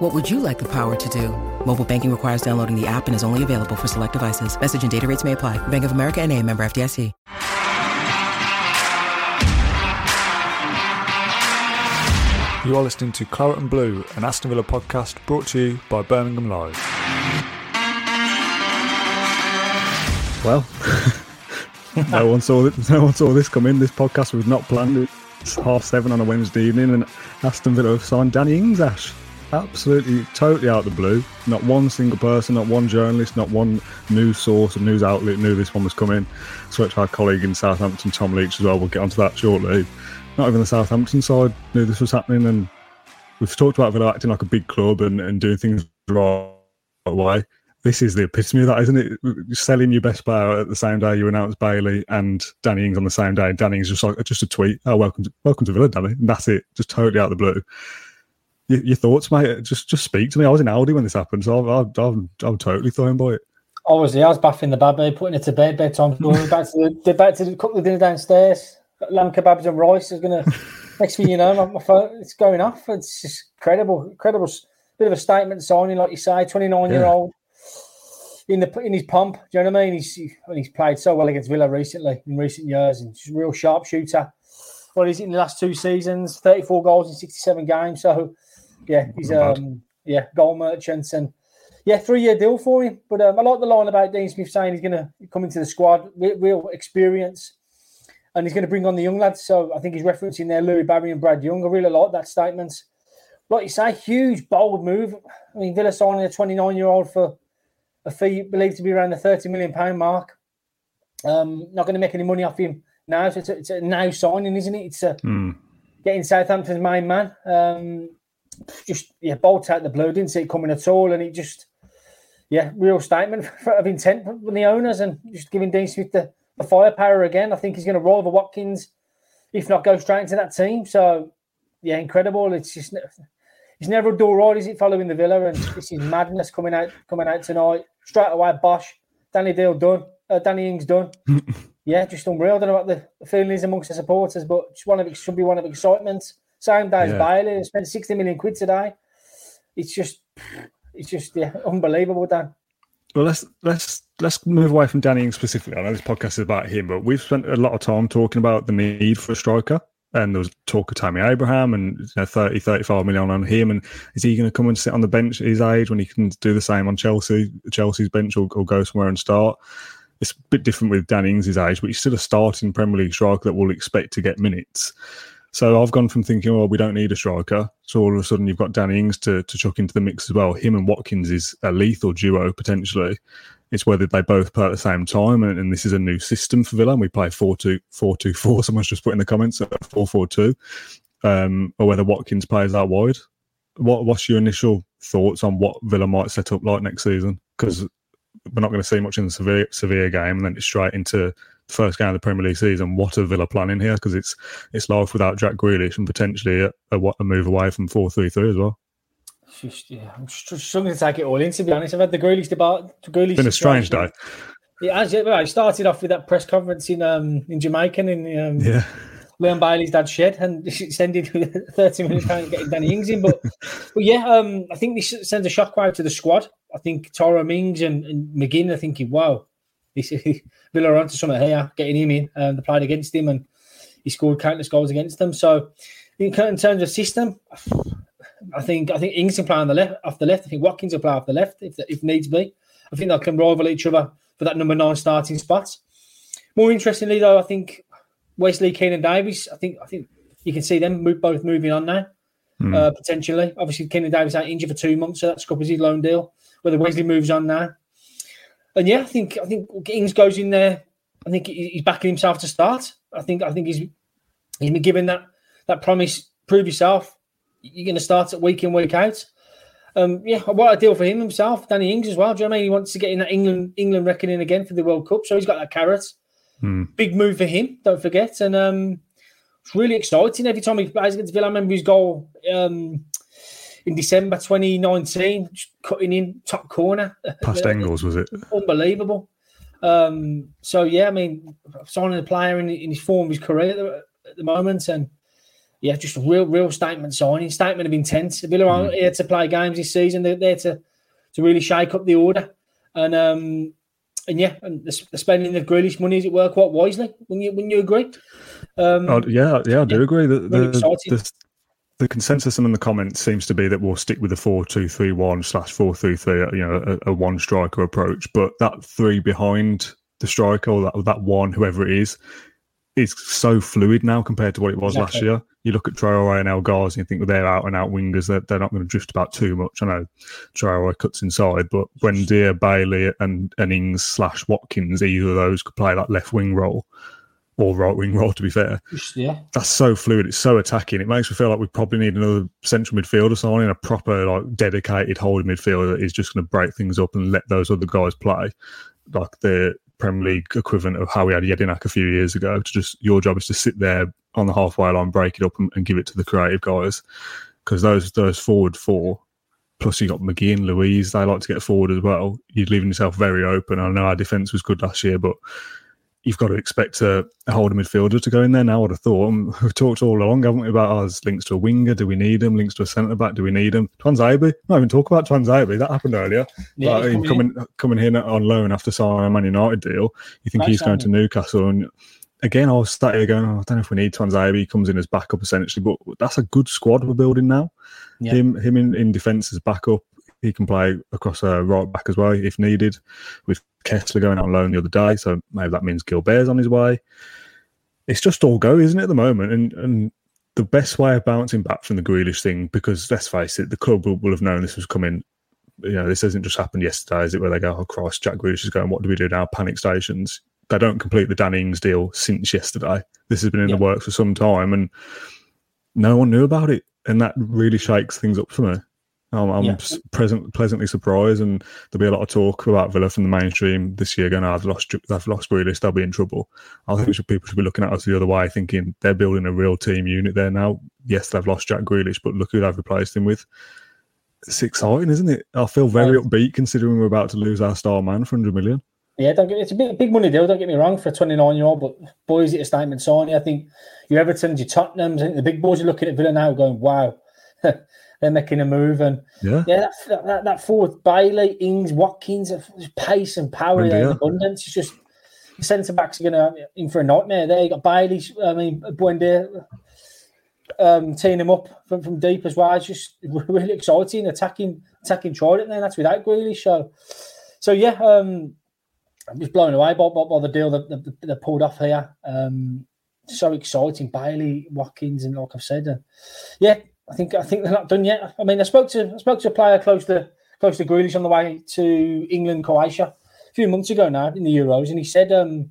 What would you like the power to do? Mobile banking requires downloading the app and is only available for select devices. Message and data rates may apply. Bank of America and a member FDIC. You are listening to Claret and Blue, an Aston Villa podcast brought to you by Birmingham Live. Well, no one saw this, no one saw this come in. This podcast was not planned. It's half seven on a Wednesday evening, and Aston Villa have signed Danny Ings. Ash, absolutely, totally out of the blue. Not one single person, not one journalist, not one news source or news outlet knew this one was coming. To our colleague in Southampton, Tom Leach, as well. We'll get onto that shortly. Not even the Southampton side knew this was happening, and we've talked about Villa acting like a big club and, and doing things the right way. This is the epitome of that, isn't it? Selling your best player at the same day you announce Bailey and Danny Ings on the same day. Danny Ings just like just a tweet. Oh, welcome to welcome to Villa, Danny. And that's it. Just totally out of the blue. Your, your thoughts, mate? Just just speak to me. I was in Aldi when this happened, so I'm, I'm, I'm totally thrown by it. Obviously, I was bathing the baby, putting it to bed, bedtime story. back to the, back to the, cook the dinner downstairs. Got lamb kebabs and rice is gonna. next thing you know, my, my phone it's going off. It's just incredible, incredible. Bit of a statement signing, like you say, twenty nine year old in the in his pump. Do you know what I mean? He's and he's played so well against Villa recently in recent years, and he's a real sharpshooter. Well, he's in the last two seasons, thirty four goals in sixty seven games. So yeah, he's um yeah goal merchants and yeah three year deal for him. But um, I like the line about Dean Smith saying he's going to come into the squad, real, real experience and he's going to bring on the young lads. So I think he's referencing there Louie Barry and Brad Young. I really like that statement. Like you say, huge, bold move. I mean, Villa signing a 29 year old for a fee believed to be around the 30 million pound mark. Um, not going to make any money off him now. So it's a, it's a now signing, isn't it? It's a, Mm. getting Southampton's main man. Um, just yeah, bolt out the blue. Didn't see it coming at all, and it just yeah, real statement of intent from the owners, and just giving Dean Smith the, the firepower again. I think he's going to roll over Watkins, if not go straight into that team. So yeah, incredible. It's just it's never a dull right, is it? Following the Villa, and this is madness coming out coming out tonight. Straight away, Bosh, Danny Deal done, uh, Danny Ings done. yeah, just unreal. I don't know what the feeling is amongst the supporters, but just one of it should be one of excitement. Same day as Yeah. Bailey, spent sixty million quid today. It's just, it's just yeah, unbelievable, Dan. Well, let's let's let's move away from Danny specifically. I know this podcast is about him, but we've spent a lot of time talking about the need for a striker. And there was talk of Tammy Abraham and you know, 30, 35 million on him. And is he going to come and sit on the bench at his age when he can do the same on Chelsea, Chelsea's bench, or, or go somewhere and start? It's a bit different with Danny Ings' age, but he's still a starting Premier League striker that will expect to get minutes. So I've gone from thinking, well, we don't need a striker. So all of a sudden you've got Danny Ings to, to chuck into the mix as well. Him and Watkins is a lethal duo potentially. It's whether they both play at the same time, and, and this is a new system for Villa. And we play 4 2 4 2 4. Someone's just put in the comments 4 4 2, um, or whether Watkins plays out wide. What What's your initial thoughts on what Villa might set up like next season? Because we're not going to see much in the severe, Sevilla game, and then it's straight into first game of the Premier League season. What are Villa planning here? Because it's it's life without Jack Grealish and potentially a, a, a move away from 4 3 3 as well. Just, yeah, I'm str- struggling to take it all in. To be honest, I've had the Grealish debate. Grealish It's been a strange day. It has. Yeah, well, it started off with that press conference in um in Jamaica in um, Yeah. Leon Bailey's dad's shed, and it's ended with thirty million pounds getting Danny Ings in. But but yeah, um, I think this sends a shockwave to the squad. I think Tyrone Mings and, and McGinn are thinking, wow, this Villa are onto something here, getting him in. Um, they played against him, and he scored countless goals against them. So in, in terms of system, I think I think Ings can play on the left off the left. I think Watkins will play off the left if if needs be. I think they can rival each other for that number nine starting spot. More interestingly, though, I think Wesley Keinan Davis. I think I think you can see them move, both moving on now. Hmm. Uh, potentially, obviously, Keinan Davis out injured for two months, so that scuppered his loan deal. Whether Wesley moves on now, and yeah, I think I think Ings goes in there. I think he's backing himself to start. I think I think he's he's been given that that promise. Prove yourself. You're going to start at week in week out. Um, yeah, what a deal for him himself, Danny Ings as well. Do you know what I mean? He wants to get in that England England reckoning again for the World Cup, so he's got that carrot. Mm. Big move for him, don't forget. And um, it's really exciting every time he plays against Villa. I remember his goal um, in December 2019, cutting in top corner. Past Engels, was it? Unbelievable. Um, so, yeah, I mean, signing a player in, in his form of his career at the moment. And yeah, just a real, real statement signing, statement of intent. Villa aren't here to play games this season. They're there to, to really shake up the order. And um, and yeah, and the, the spending of Grealish money is it work quite wisely? When you when you agree? Um, oh, yeah, yeah, I do yeah, agree. The, the, the, the consensus among the comments seems to be that we'll stick with the four two three one slash four three three. Uh, you know, a, a one striker approach, but that three behind the striker or that, that one, whoever it is, is so fluid now compared to what it was Exactly. last year. You look at Traore and El Ghazi and think well, they're out and out wingers. They're, they're not going to drift about too much. I know Traore cuts inside, but Buendia, Bailey, and, and Ings slash Watkins, either of those could play that left wing role or right wing role, to be fair. yeah, That's so fluid. It's so attacking. It makes me feel like we probably need another central midfielder signing, a proper, like, dedicated holding midfielder that is just going to break things up and let those other guys play. Like the Premier League equivalent of how we had Jedinak a few years ago. To just your job is to sit there on the halfway line, break it up, and, and give it to the creative guys. Because those those forward four, plus you got McGee and Luiz, they like to get forward as well. You're leaving yourself very open. I know our defence was good last year, but you've got to expect a, a holder midfielder to go in there now. I'd have thought. And we've talked all along, haven't we, about there's links to a winger. Do we need him? Links to a centre back. Do we need him? Tuanzebe. Not even talk about Tuanzebe. That happened earlier. yeah. Like, he's coming in. coming coming here on loan after signing a Man United deal. You think Nice he's going to. Newcastle and. Again, I was here going, oh, I don't know if we need Tuanzebe. He comes in as backup essentially, but that's a good squad we're building now. Yeah. Him, him in, in defence as backup. He can play across a right back as well if needed. With Kessler going on loan the other day, so maybe that means Guilbert's on his way. It's just all go, isn't it, at the moment? And and the best way of bouncing back from the Grealish thing, because let's face it, the club will, will have known this was coming. You know, this hasn't just happened yesterday, is it? Where they go, "Oh Christ, Jack Grealish is going. What do we do now?" Panic stations. They don't complete the Dan Ings deal since yesterday. This has been in Yeah. the works for some time, and no one knew about it, and that really shakes things up for me. I'm, I'm Yeah. present, pleasantly surprised, and there'll be a lot of talk about Villa from the mainstream this year. Going, oh, they've lost, they've lost Grealish, they'll be in trouble. I think should, people should be looking at us the other way, thinking they're building a real team unit there now. Yes, they've lost Jack Grealish, but look who they've replaced him with. It's exciting, isn't it? I feel very Right. upbeat considering we're about to lose our star man for 100 million. Yeah, don't get, it's a big, big money deal. Don't get me wrong for a 29 year old, but boys, it's a statement signing. I think your Everton's, your Tottenham's, I think the big boys are looking at Villa now, going, "Wow, they're making a move." And Yeah. yeah, that, that, that forward Bailey, Ings, Watkins, pace and power Wendy, there in yeah. abundance. It's just centre backs are going to in for a nightmare. There, you got Bailey. I mean, Buendia. Um, teeing him up from, from deep as well. It's just really exciting, attacking, attacking Trident. There, that's without Grealish. So, so yeah, um, I'm just blown away by, by, by the deal that, that, that they pulled off here. Um, so exciting, Bailey, Watkins, and like I've said, uh, yeah, I think I think they're not done yet. I mean, I spoke to I spoke to a player close to close to Grealish on the way to England, Croatia, a few months ago now in the Euros, and he said um,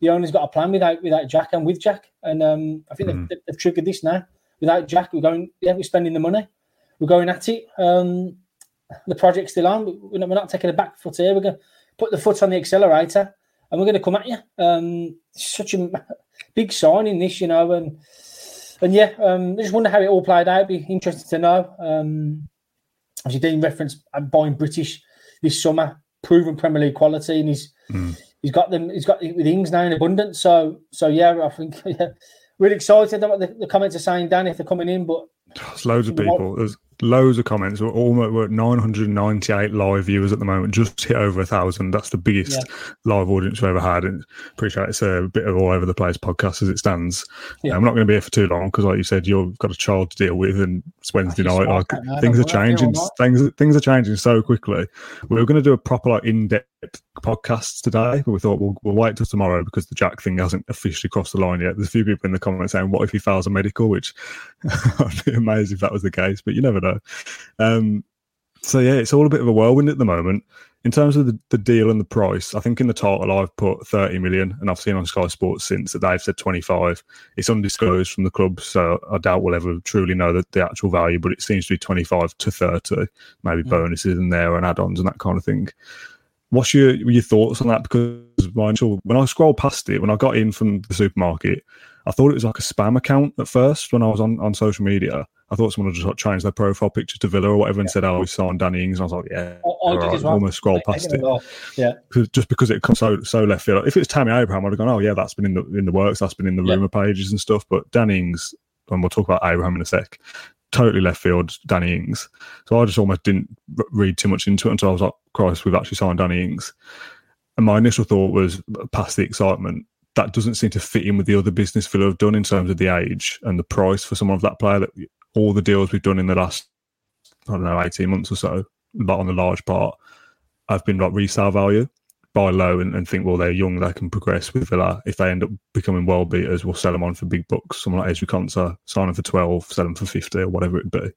the owner's got a plan without without Jack and with Jack, and um, I think Mm. they've, they've triggered this now. Without Jack, we're going, yeah, we're spending the money, we're going at it. Um, the project's still on. We're not, we're not taking a back foot here. We're going to put the foot on the accelerator and we're going to come at you. Um, such a big sign in this, you know, and and yeah, um, I just wonder how it all played out. Be interested to know. Um, as you did reference, I'm buying British this summer, proven Premier League quality, and he's Mm. he's got them. He's got it with Ings now in abundance. So so yeah, I think yeah, really excited about the, the comments are saying, Dan, if they're coming in. But There's loads of people. There's loads of comments. We're almost we're at 998 live viewers at the moment. Just hit over a thousand. That's the biggest live audience we've ever had. And appreciate it's a bit of all over the place podcast as it stands. Yeah. Um, I'm not going to be here for too long because, like you said, you've got a child to deal with, and it's Wednesday night. like things are changing. Things things are changing so quickly. We were going to do a proper like in depth podcast today, but we thought we'll, we'll wait till tomorrow because the Jack thing hasn't officially crossed the line yet. There's a few people in the comments saying, "What if he fails a medical?" Which I'd be amazed if that was the case, but you never know. Um, so yeah, it's all a bit of a whirlwind at the moment. In terms of the, the deal and the price, I think in the title I've put 30 million, and I've seen on Sky Sports since that they've said 25. It's undisclosed from the club, so I doubt we'll ever truly know the, the actual value, but it seems to be 25 to 30, maybe Mm. bonuses in there and add ons and that kind of thing. What's your your thoughts on that? Because when I scrolled past it, when I got in from the supermarket, I thought it was like a spam account at first when I was on, on social media. I thought someone had just changed their profile picture to Villa or whatever and said, "Oh, we saw on Danny Ings." And I was like, "Yeah." I, right. well. almost scrolled past it. Yeah, just because it comes so so left field. If it was Tammy Abraham, I'd have gone, "Oh yeah, that's been in the in the works. That's been in the yeah. rumor pages and stuff." But Danny Ings, and we'll talk about Abraham in a sec totally left field Danny Ings. So I just almost didn't read too much into it until I was like, Christ, we've actually signed Danny Ings. And my initial thought was, past the excitement, that doesn't seem to fit in with the other business Villa have done in terms of the age and the price for someone of that player. That all the deals we've done in the last, I don't know, 18 months or so, but on the large part, I've been like resale value buy low and, and, think, well, they're young, they can progress with Villa. If they end up becoming world beaters, we'll sell them on for big bucks. Someone like Ezri Konsa, sign them for 12, sell them for 50 or whatever it be.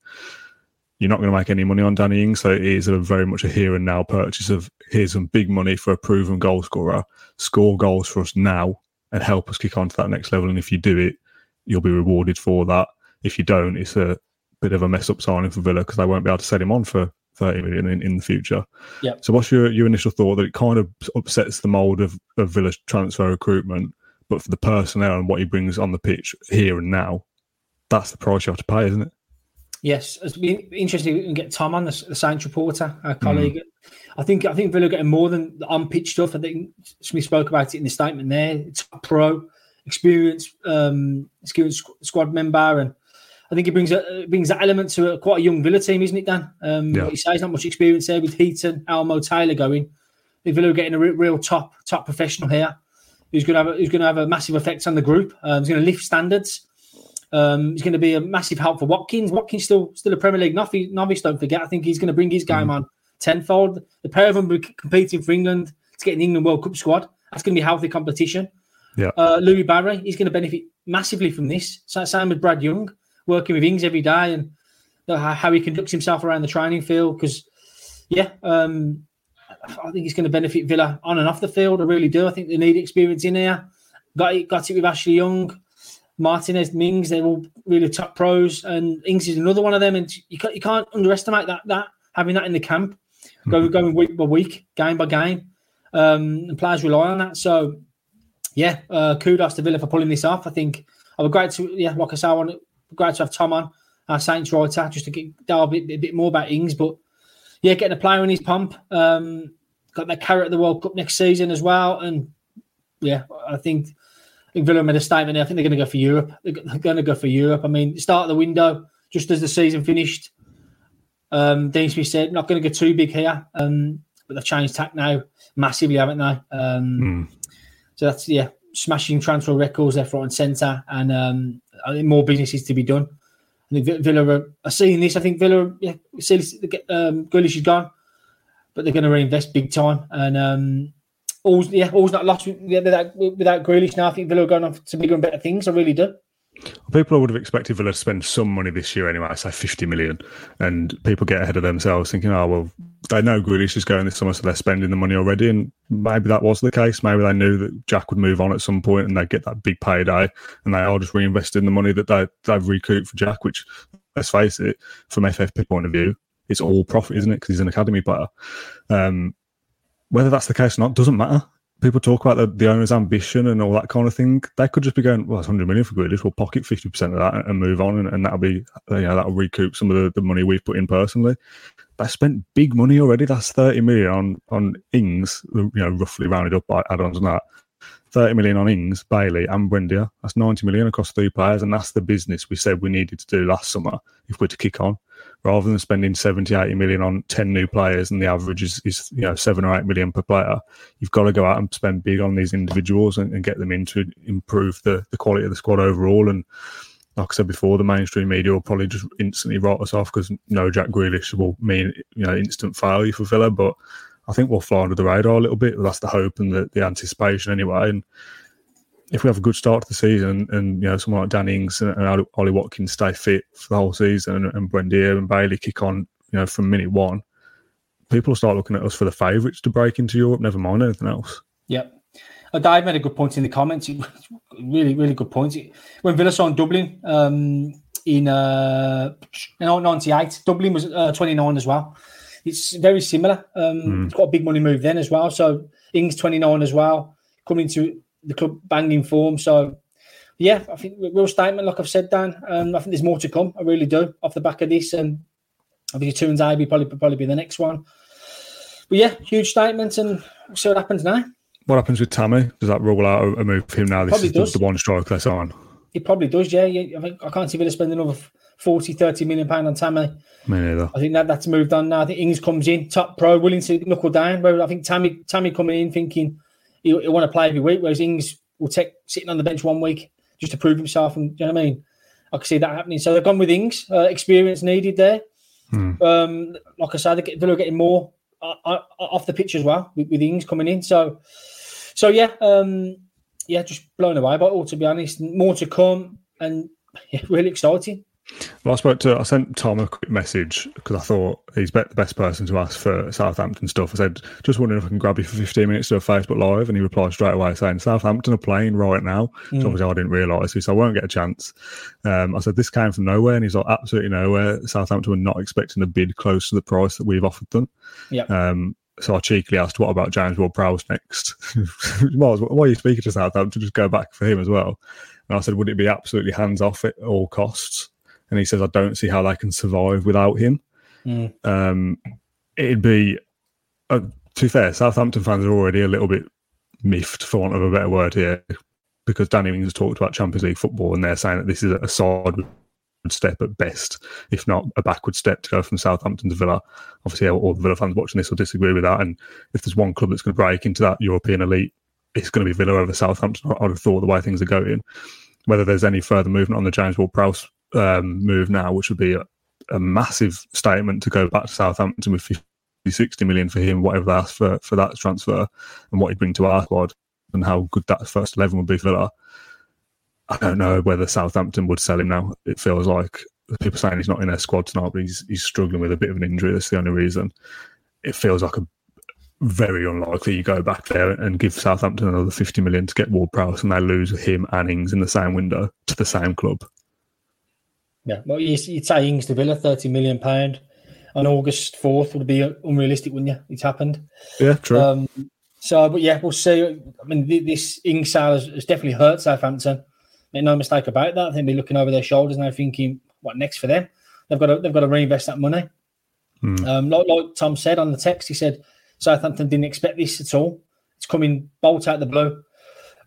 You're not going to make any money on Danny Ings, so it is a very much a here and now purchase of here's some big money for a proven goal scorer, score goals for us now and help us kick on to that next level. And if you do it, you'll be rewarded for that. If you don't, it's a bit of a mess up signing for Villa because they won't be able to set him on for 30 million in, in the future. Yeah. So what's your, your initial thought that it kind of upsets the mold of, of Villa's transfer recruitment, but for the personnel and what he brings on the pitch here and now, that's the price you have to pay, isn't it? Yes, it's been interesting We can get Tom on the, the Saints reporter, our colleague. Mm. I think I think Villa getting more than the on pitch stuff. I think Smith spoke about it in the statement there. It's a pro, experience, um, experienced squad member, and I think it brings a, brings that element to a, quite a young Villa team, isn't it, Dan? Um, yeah. Like you say, not much experience there with Heaton, Almo, Taylor going. I Villa are getting a real, real top top professional here, who's going to have a, who's going to have a massive effect on the group. Um, he's going to lift standards. Um, he's going to be a massive help for Watkins. Watkins still still a Premier League novice. novice don't forget. I think he's going to bring his game mm. on tenfold. The pair of them will be competing for England to get an England World Cup squad. That's going to be healthy competition. Yeah. Uh, Louie Barry, he's going to benefit massively from this. Same with Brad Young working with Ings every day and how he conducts himself around the training field. Because, yeah, um, I think he's going to benefit Villa on and off the field. I really do. I think they need experience in here. Got it, got it with Ashley Young, Martinez, Mings. They're all really top pros, and Ings is another one of them. And you can't, you can't underestimate that. That having that in the camp, mm-hmm. going week by week, game by game, um, and players rely on that. So, yeah, uh, kudos to Villa for pulling this off. I think I would great to yeah, like I say, I want great to have Tom on, our Saints writer, just to get delve a bit, a bit more about Ings. But yeah, getting a player in his pump. Um, got that carrot at the World Cup next season as well. And yeah, I think I think Villa made a statement there. I think they're going to go for Europe. They're going to go for Europe. I mean, start of the window, just as the season finished, um, Dean Smith said, not going to go too big here. Um, but they've changed tack now massively, haven't they? Um, mm. So that's, yeah, smashing transfer records left, right, and centre. And um, I think more business is to be done. I think Villa are, seeing this. I think Villa, yeah, see, um, Grealish is gone, but they're going to reinvest big time. And um, all's yeah, all's not lost without, without Grealish now. I think Villa are going on to bigger and better things. I really do. People would have expected Villa to spend some money this year anyway, I say 50 million. And people get ahead of themselves thinking, oh, well, they know Grealish is going this summer, so they're spending the money already. And maybe that was the case. Maybe they knew that Jack would move on at some point and they'd get that big payday. And they are just reinvesting the money that they, they've recouped for Jack, which, let's face it, from FFP point of view, it's all profit, isn't it? Because he's an academy player. Um, whether that's the case or not doesn't matter people talk about the, the owner's ambition and all that kind of thing. They could just be going, well, it's 100 million for Grealish. We'll pocket 50% of that and move on, and, and that'll be, you know, that'll recoup some of the, the money we've put in personally. They spent big money already. That's 30 million on on Ings, you know, roughly rounded up by add-ons and that. 30 million on Ings, Bailey, and Buendia. That's 90 million across three players, and that's the business we said we needed to do last summer if we're to kick on rather than spending 70, 80 million on 10 new players and the average is, is you know, seven or eight million per player, you've got to go out and spend big on these individuals and, and get them in to improve the, the quality of the squad overall. And like I said before, the mainstream media will probably just instantly write us off because no Jack Grealish will mean, you know, instant failure for Villa. But I think we'll fly under the radar a little bit. That's the hope and the, the anticipation anyway. And if we have a good start to the season and you know someone like Dan and, Ollie Watkins stay fit for the whole season and, and Buendia and Bailey kick on, you know, from minute one, people will start looking at us for the favourites to break into Europe. Never mind anything else. Yep. Uh, Dave made a good point in the comments. really, really good point. When Villa saw in Dublin um, in uh, 98, Dublin was uh, 29 as well it's very similar. Um, Mm. It's got a big money move then as well. So Ings 29 as well, coming into the club banging form. So yeah, I think real statement, like I've said, Dan. Um, I think there's more to come. I really do off the back of this, and obviously Tuanzebe probably probably be the next one. But yeah, huge statement, and we'll see what happens now. What happens with Tammy? Does that rule out a move for him now? This Probably is does. the one striker that's on. It probably does, yeah. yeah I, think, I can't see Villa spending another 40, 30 million pound on Tammy. Me neither. I think that that's moved on now. I think Ings comes in, top pro, willing to knuckle down. Where I think Tammy Tammy coming in thinking he'll, he'll want to play every week, whereas Ings will take sitting on the bench one week just to prove himself. And you know what I mean? I can see that happening. So they've gone with Ings, uh, experience needed there. Hmm. Um, like I said, Villa are getting more uh, uh, off the pitch as well with, with Ings coming in. So, so yeah, um, yeah, just blown away by it all. To be honest, more to come, and yeah, really exciting. Well, I spoke to, I sent Tom a quick message because I thought he's the best person to ask for Southampton stuff. I said, just wondering if I can grab you for 15 minutes to a Facebook Live. And he replied straight away saying, Southampton are playing right now. Mm. So obviously I didn't realise this, so I won't get a chance. Um, I said, this came from nowhere. And he's like, absolutely nowhere. Southampton were not expecting a bid close to the price that we've offered them. Yeah. Um, so I cheekily asked, what about James Ward Prowse next? Well- Why are you speaking to Southampton? Just go back for him as well. And I said, would it be absolutely hands off at all costs? And he says, I don't see how they can survive without him. Mm. Um, it'd be, uh, to be fair, Southampton fans are already a little bit miffed, for want of a better word here, because Danny Ings has talked about Champions League football and they're saying that this is a sideward step at best, if not a backward step to go from Southampton to Villa. Obviously, all the Villa fans watching this will disagree with that. And if there's one club that's going to break into that European elite, it's going to be Villa over Southampton. I'd have thought the way things are going. Whether there's any further movement on the James Ward Prowse um, move now, which would be a, a massive statement to go back to Southampton with 50, 60 million for him, whatever they ask for, for that transfer, and what he'd bring to our squad, and how good that first 11 would be for Villa. I don't know whether Southampton would sell him now. It feels like people saying he's not in their squad tonight, but he's, he's struggling with a bit of an injury. That's the only reason. It feels like a very unlikely you go back there and give Southampton another 50 million to get Ward Prowse and they lose him and Ings in the same window to the same club. Yeah, well, you- you'd say Ings to Villa, thirty million pound on August fourth would be unrealistic, wouldn't you? It's happened. Yeah, true. Um, so, but yeah, we'll see. I mean, this Ings sale has, has definitely hurt Southampton. Make no mistake about that. They'll they're looking over their shoulders now, thinking, "What next for them?" They've got to they've got to reinvest that money. Hmm. Um, like, like Tom said on the text, he said Southampton didn't expect this at all. It's coming bolt out the blue.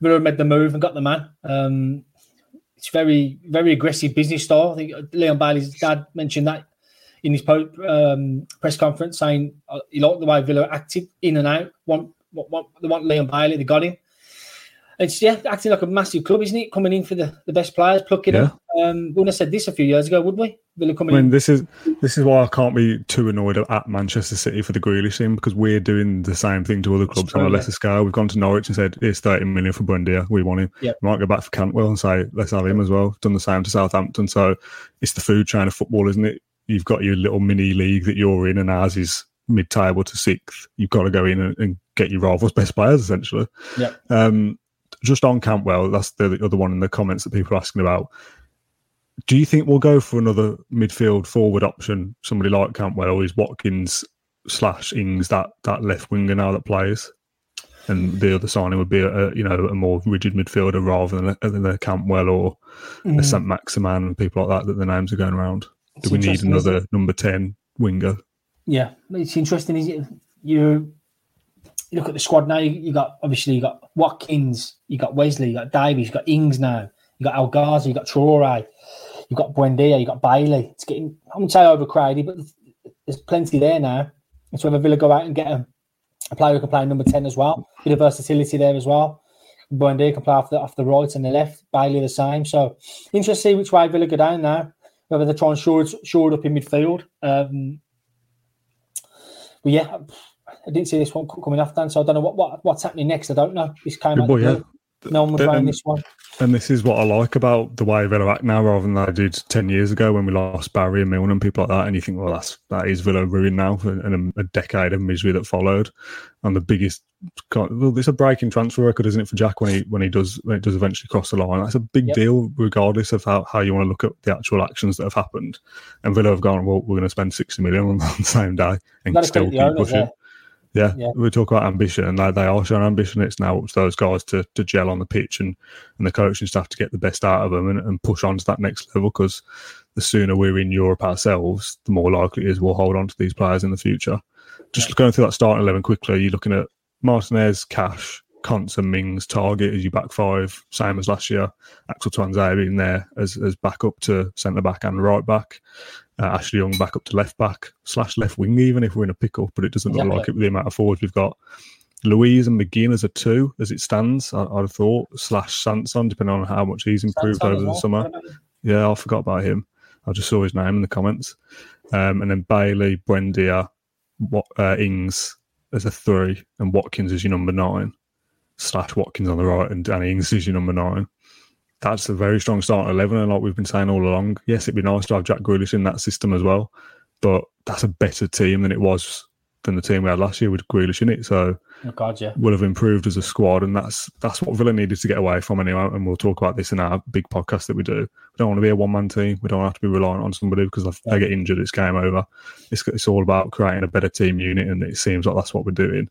Villa made the move and got the man. Um, it's very very aggressive business style. I think Leon Bailey's dad mentioned that in his um, press conference, saying uh, he liked the way Villa acted in and out. Want, want, want, they want Leon Bailey, they got him. It's yeah, acting like a massive club, isn't it? Coming in for the, the best players, plucking Yeah. them. Um, we wouldn't have said this a few years ago, would we? Villa I coming mean, in. this is this is why I can't be too annoyed at Manchester City for the Grealish thing because we're doing the same thing to other clubs on a true, lesser scale. We've gone to Norwich and said it's 30 million for Buendia. We want him. Yep. We might go back for Cantwell and say let's have him as well. Done the same to Southampton. So it's the food chain of football, isn't it? You've got your little mini league that you're in, and ours is mid-table to sixth. You've got to go in and, and get your rivals' best players essentially. Yep. Um, just on Cantwell, that's the, the other one in the comments that people are asking about. Do you think we'll go for another midfield forward option, somebody like Cantwell, or is Watkins slash Ings that that left winger now that plays? And the other signing would be a, a you know a more rigid midfielder rather than a, than a Campbell or a mm. St Maximin and people like that that the names are going around. It's Do we need another number ten winger? Yeah, it's interesting. Is it you? You look at the squad now. You, you got obviously you got Watkins, you got Wesley, you got Davies, you got Ings now, you got El Ghazi, you got Traore, you got Buendia, you got Bailey. It's getting I wouldn't say overcrowded, but there's plenty there now. It's whether Villa go out and get a, a player who can play number ten as well. Bit of versatility there as well. Buendia can play off the off the right and the left. Bailey the same. So interesting to see which way Villa go down now. Whether they try and shore shore it up in midfield. Um, but yeah, I didn't see this one coming off, Dan. So I don't know what, what what's happening next. I don't know. This came Good out. boy, yeah. No one was playing this one. And this is what I like about the way Villa act now, rather than they did ten years ago when we lost Barry and Milner and people like that. And you think, well, that's that is Villa ruined now, and and a, a decade of misery that followed. And the biggest well, it's a breaking transfer record, isn't it, for Jack when he when he does when it does eventually cross the line? That's a big yep. deal, regardless of how, how you want to look at the actual actions that have happened. And Villa have gone, well, we're going to spend sixty million on, the same day and still keep pushing. Yeah, yeah, we talk about ambition, and they, they are showing ambition. It's now up to those guys to, to gel on the pitch and, and the coaching staff to get the best out of them and, and push on to that next level. Because the sooner we're in Europe ourselves, the more likely it is we'll hold on to these players in the future. Just yeah. going through that starting eleven quickly, you're looking at Martinez, Cash, Konsa, and Mings Targett as your back five, same as last year. Axel Tuanzebe in there as, as backup to centre back and right back. Uh, Ashley Young back up to left back slash left wing, even if we're in a pickle, but it doesn't exactly. look like it with the amount of forwards we've got. Luiz and McGinn as a two, as it stands, I, would have thought, slash Sanson, depending on how much he's improved Sanson over the summer. Yeah, I forgot about him. I just saw his name in the comments. Um, and then Bailey, Buendia, what, uh, Ings as a three, and Watkins as your number nine, slash Watkins on the right, and Danny Ings is your number nine. That's a very strong start at 11. And like we've been saying all along, yes, it'd be nice to have Jack Grealish in that system as well, but that's a better team than it was than the team we had last year with Grealish in it. So oh God, yeah. will have improved as a squad, and that's that's what Villa needed to get away from anyway. And we'll talk about this in our big podcast that we do. We don't want to be a one man team. We don't have to be reliant on somebody because if yeah. they get injured, it's game over. It's it's all about creating a better team unit, and it seems like that's what we're doing.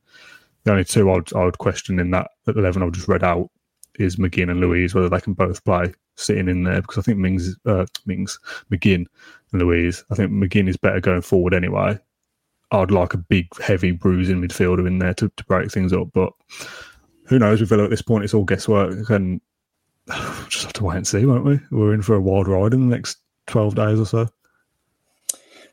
The only two I would, I would question in that eleven I've just read out is McGinn and Luiz, whether they can both play sitting in there because I think Mings, uh, Mings, McGinn and Luiz. I think McGinn is better going forward anyway. I'd like a big, heavy, bruising midfielder in there to, to break things up. But who knows with Villa at this point? It's all guesswork, and just have to wait and see, won't we? We're in for a wild ride in the next twelve days or so.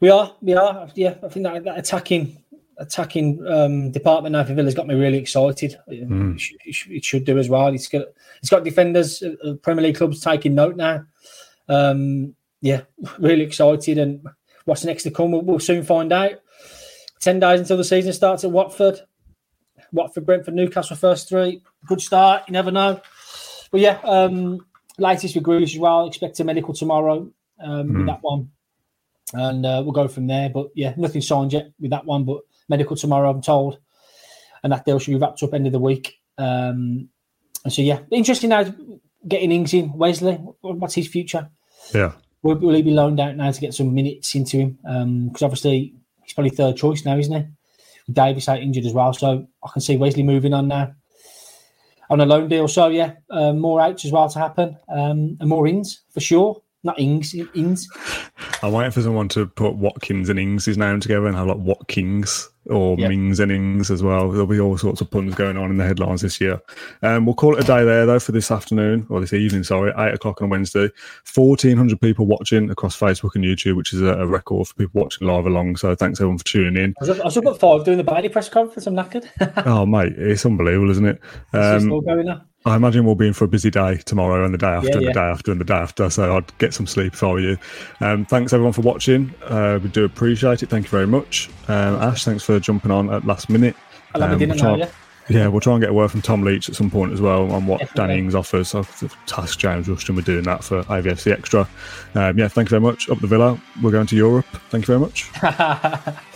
We are, we are. Yeah, I think that, that attacking attacking um, department now for Villa's got me really excited. Mm. It, should, it, should, it, should, do as well. It's got it's got defenders, uh, Premier League clubs taking note now. Um, yeah, really excited. And what's next to come, we'll, we'll soon find out. 10 days until the season starts at Watford. Watford, Brentford, Newcastle, first three. Good start. You never know. But yeah, um, latest with Grealish as well. Expect a medical tomorrow um, mm. with that one. And uh, we'll go from there. But yeah, nothing signed yet with that one. But medical tomorrow, I'm told. And that deal should be wrapped up end of the week. Um, and so yeah, interesting now getting Ings in. Wesley, what's his future? Yeah. Will, will he be loaned out now to get some minutes into him? Because um, obviously he's probably third choice now, isn't he? Davies out injured as well, so I can see Wesley moving on now on a loan deal. So yeah, uh, more outs as well to happen, um, and more ins for sure. Not ings, ins. I'm waiting for someone to put Watkins and Ings' name together and have like Watkins or yep. Mings innings as well. There'll be all sorts of puns going on in the headlines this year. Um, we'll call it a day there though for this afternoon or this evening. Sorry, eight o'clock on Wednesday. Fourteen hundred people watching across Facebook and YouTube, which is a, a, record for people watching live along. So thanks everyone for tuning in. I was, up at five doing the Bailey press conference. I'm knackered. oh mate, it's unbelievable, isn't it? Um, going now. I imagine we'll be in for a busy day tomorrow and the day after yeah, and the day after and the day after. So I'd get some sleep if I were you. Um, thanks everyone for watching. Uh, we do appreciate it. Thank you very much. Um, Ash, thanks for jumping on at last minute. I'll have um, dinner we'll now, yeah? Yeah, we'll try and get a word from Tom Leach at some point as well on what Definitely. Danny Ings offers. So I've tasked James Rushton with doing that for IVFC Extra. Um, yeah, thank you very much. Up the Villa. We're going to Europe. Thank you very much.